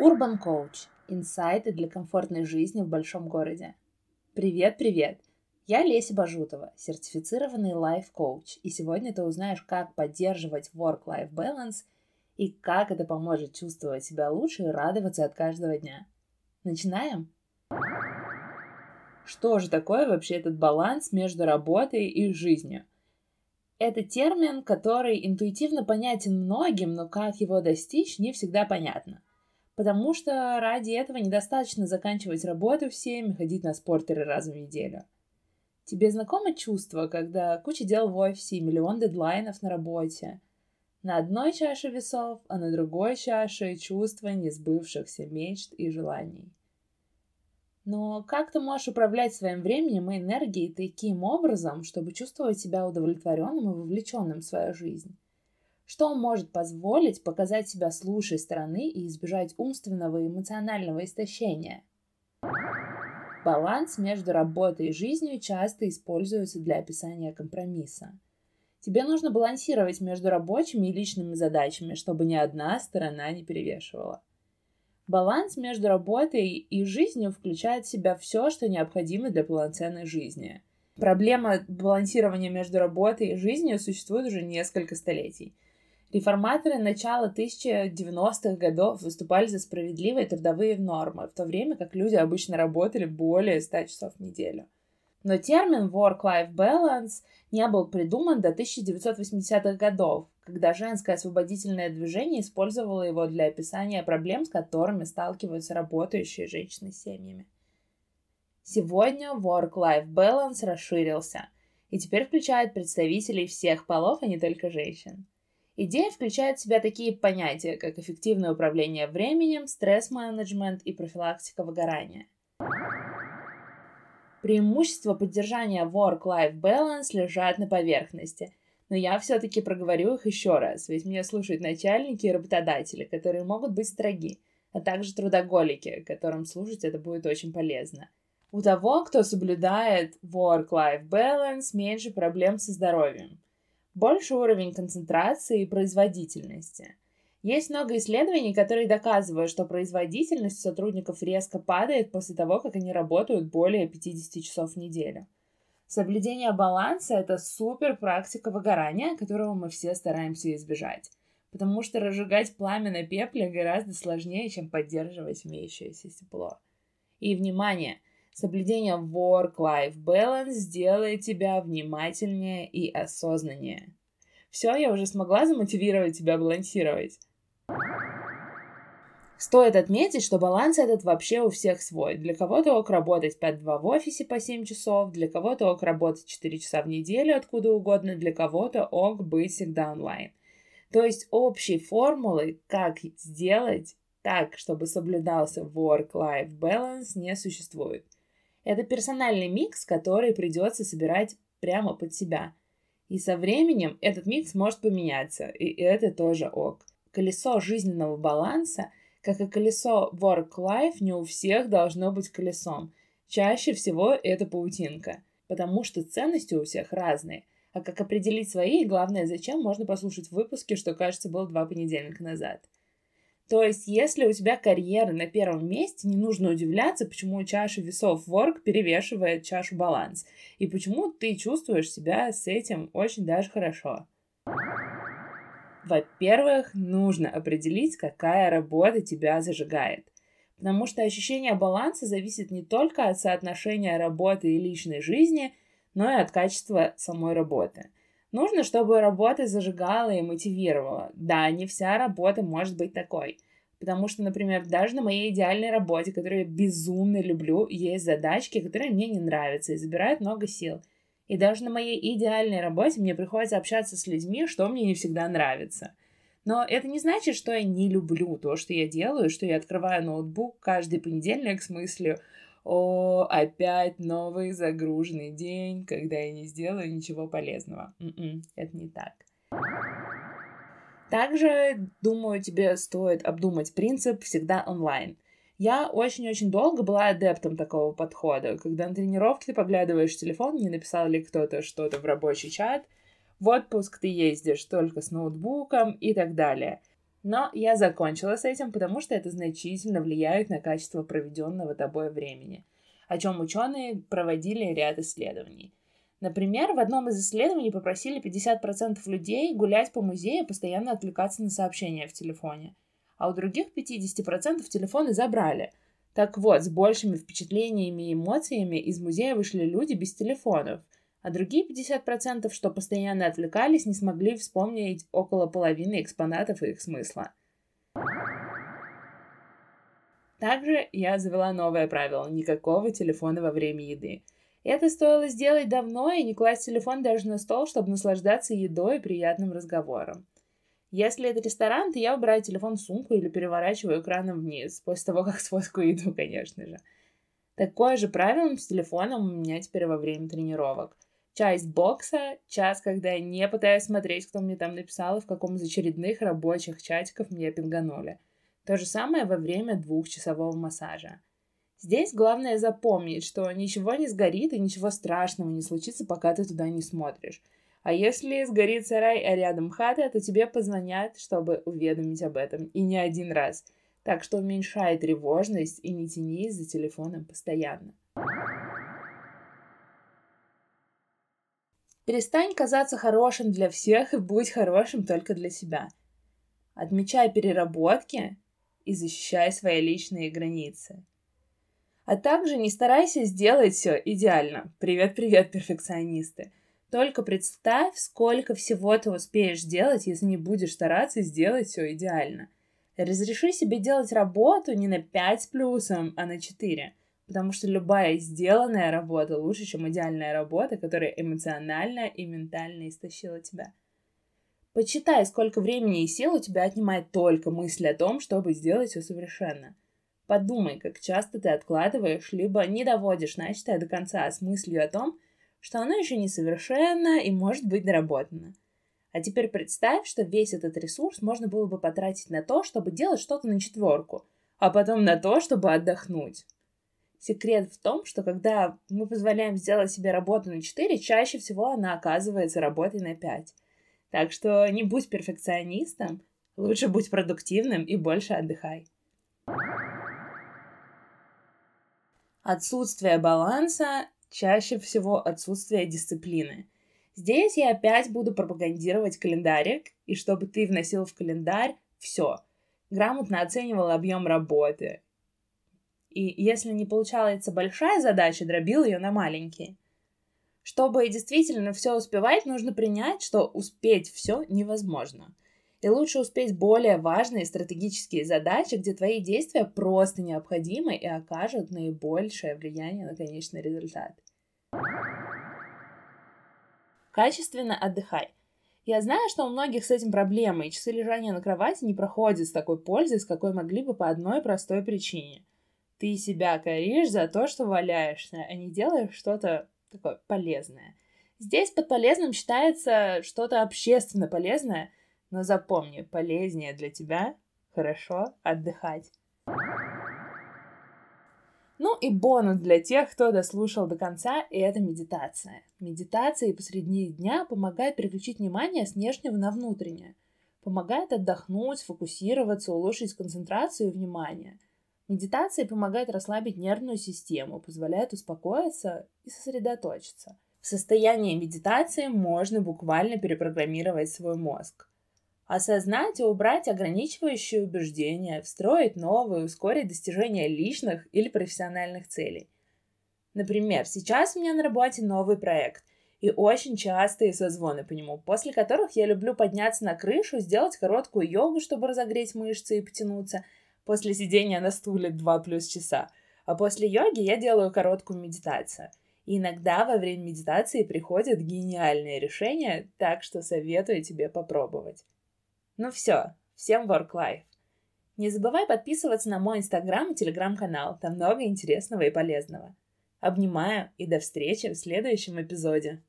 Urban Coach. Инсайты для комфортной жизни в большом городе. Привет-привет! Я Леся Бажутова, сертифицированный лайф-коуч, и сегодня ты узнаешь, как поддерживать work-life balance и как это поможет чувствовать себя лучше и радоваться от каждого дня. Начинаем? Что же такое вообще этот баланс между работой и жизнью? Это термин, который интуитивно понятен многим, но как его достичь, не всегда понятно. Потому что ради этого недостаточно заканчивать работу в 7 и ходить на спорт три раза в неделю. Тебе знакомо чувство, когда куча дел в офисе и миллион дедлайнов на работе? На одной чаше весов, а на другой чаше чувства несбывшихся мечт и желаний. Но как ты можешь управлять своим временем и энергией таким образом, чтобы чувствовать себя удовлетворенным и вовлеченным в свою жизнь? Что может позволить показать себя с лучшей стороны и избежать умственного и эмоционального истощения? Баланс между работой и жизнью часто используется для описания компромисса. Тебе нужно балансировать между рабочими и личными задачами, чтобы ни одна сторона не перевешивала. Баланс между работой и жизнью включает в себя все, что необходимо для полноценной жизни. Проблема балансирования между работой и жизнью существует уже несколько столетий. Реформаторы начала 1090-х годов выступали за справедливые трудовые нормы, в то время как люди обычно работали более 100 часов в неделю. Но термин work-life balance не был придуман до 1980-х годов, когда женское освободительное движение использовало его для описания проблем, с которыми сталкиваются работающие женщины с семьями. Сегодня work-life balance расширился и теперь включает представителей всех полов, а не только женщин. Идея включает в себя такие понятия, как эффективное управление временем, стресс-менеджмент и профилактика выгорания. Преимущества поддержания work-life balance лежат на поверхности – но я все-таки проговорю их еще раз, ведь меня слушают начальники и работодатели, которые могут быть строги, а также трудоголики, которым слушать это будет очень полезно. У того, кто соблюдает work-life balance, меньше проблем со здоровьем, больше уровень концентрации и производительности. Есть много исследований, которые доказывают, что производительность сотрудников резко падает после того, как они работают более 50 часов в неделю. Соблюдение баланса – это супер практика выгорания, которого мы все стараемся избежать. Потому что разжигать пламя на пепле гораздо сложнее, чем поддерживать имеющееся тепло. И, внимание, соблюдение work-life balance сделает тебя внимательнее и осознаннее. Все, я уже смогла замотивировать тебя балансировать. Стоит отметить, что баланс этот вообще у всех свой. Для кого-то ок работать 5-2 в офисе по 7 часов, для кого-то ок работать 4 часа в неделю откуда угодно, для кого-то ок быть всегда онлайн. То есть общей формулы, как сделать так, чтобы соблюдался work-life balance, не существует. Это персональный микс, который придется собирать прямо под себя. И со временем этот микс может поменяться, и это тоже ок. Колесо жизненного баланса как и колесо work-life не у всех должно быть колесом. Чаще всего это паутинка, потому что ценности у всех разные. А как определить свои и, главное, зачем, можно послушать в выпуске, что, кажется, было два понедельника назад. То есть, если у тебя карьера на первом месте, не нужно удивляться, почему чаша весов work перевешивает чашу баланс, и почему ты чувствуешь себя с этим очень даже хорошо. Во-первых, нужно определить, какая работа тебя зажигает. Потому что ощущение баланса зависит не только от соотношения работы и личной жизни, но и от качества самой работы. Нужно, чтобы работа зажигала и мотивировала. Да, не вся работа может быть такой. Потому что, например, даже на моей идеальной работе, которую я безумно люблю, есть задачки, которые мне не нравятся и забирают много сил – и даже на моей идеальной работе мне приходится общаться с людьми, что мне не всегда нравится. Но это не значит, что я не люблю то, что я делаю, что я открываю ноутбук каждый понедельник с мыслью «О, опять новый загруженный день, когда я не сделаю ничего полезного». м м-м, это не так. Также, думаю, тебе стоит обдумать принцип «всегда онлайн». Я очень-очень долго была адептом такого подхода, когда на тренировке ты поглядываешь в телефон, не написал ли кто-то что-то в рабочий чат, в отпуск ты ездишь только с ноутбуком и так далее. Но я закончила с этим, потому что это значительно влияет на качество проведенного тобой времени, о чем ученые проводили ряд исследований. Например, в одном из исследований попросили 50% людей гулять по музею и постоянно отвлекаться на сообщения в телефоне, а у других 50% телефоны забрали. Так вот, с большими впечатлениями и эмоциями из музея вышли люди без телефонов, а другие 50%, что постоянно отвлекались, не смогли вспомнить около половины экспонатов и их смысла. Также я завела новое правило – никакого телефона во время еды – это стоило сделать давно и не класть телефон даже на стол, чтобы наслаждаться едой и приятным разговором. Если это ресторан, то я убираю телефон в сумку или переворачиваю экраном вниз, после того, как сфоткаю еду, конечно же. Такое же правило с телефоном у меня теперь во время тренировок. Часть бокса, час, когда я не пытаюсь смотреть, кто мне там написал и в каком из очередных рабочих чатиков меня пинганули. То же самое во время двухчасового массажа. Здесь главное запомнить, что ничего не сгорит и ничего страшного не случится, пока ты туда не смотришь. А если сгорит сарай, а рядом хата, то тебе позвонят, чтобы уведомить об этом. И не один раз. Так что уменьшай тревожность и не тянись за телефоном постоянно. Перестань казаться хорошим для всех и будь хорошим только для себя. Отмечай переработки и защищай свои личные границы. А также не старайся сделать все идеально. Привет-привет, перфекционисты. Только представь, сколько всего ты успеешь сделать, если не будешь стараться сделать все идеально. Разреши себе делать работу не на 5 с плюсом, а на 4. Потому что любая сделанная работа лучше, чем идеальная работа, которая эмоционально и ментально истощила тебя. Почитай, сколько времени и сил у тебя отнимает только мысль о том, чтобы сделать все совершенно – Подумай, как часто ты откладываешь, либо не доводишь начатое до конца с мыслью о том, что оно еще несовершенно и может быть доработано. А теперь представь, что весь этот ресурс можно было бы потратить на то, чтобы делать что-то на четверку, а потом на то, чтобы отдохнуть. Секрет в том, что когда мы позволяем сделать себе работу на 4, чаще всего она оказывается работой на 5. Так что не будь перфекционистом, лучше будь продуктивным и больше отдыхай. Отсутствие баланса чаще всего отсутствие дисциплины. Здесь я опять буду пропагандировать календарик, и чтобы ты вносил в календарь все. Грамотно оценивал объем работы. И если не получается большая задача, дробил ее на маленькие. Чтобы действительно все успевать, нужно принять, что успеть все невозможно – и лучше успеть более важные стратегические задачи, где твои действия просто необходимы и окажут наибольшее влияние на конечный результат. Качественно отдыхай. Я знаю, что у многих с этим проблемы, и часы лежания на кровати не проходят с такой пользой, с какой могли бы по одной простой причине. Ты себя коришь за то, что валяешься, а не делаешь что-то такое полезное. Здесь под полезным считается что-то общественно полезное, но запомни, полезнее для тебя хорошо отдыхать. Ну и бонус для тех, кто дослушал до конца, и это медитация. Медитация посреди дня помогает переключить внимание с внешнего на внутреннее. Помогает отдохнуть, сфокусироваться, улучшить концентрацию и внимание. Медитация помогает расслабить нервную систему, позволяет успокоиться и сосредоточиться. В состоянии медитации можно буквально перепрограммировать свой мозг. Осознать и убрать ограничивающие убеждения, встроить новые, ускорить достижение личных или профессиональных целей. Например, сейчас у меня на работе новый проект и очень частые созвоны по нему, после которых я люблю подняться на крышу, сделать короткую йогу, чтобы разогреть мышцы и потянуться, после сидения на стуле 2 плюс часа. А после йоги я делаю короткую медитацию. И иногда во время медитации приходят гениальные решения, так что советую тебе попробовать. Ну все, всем work life. Не забывай подписываться на мой инстаграм и телеграм-канал, там много интересного и полезного. Обнимаю и до встречи в следующем эпизоде.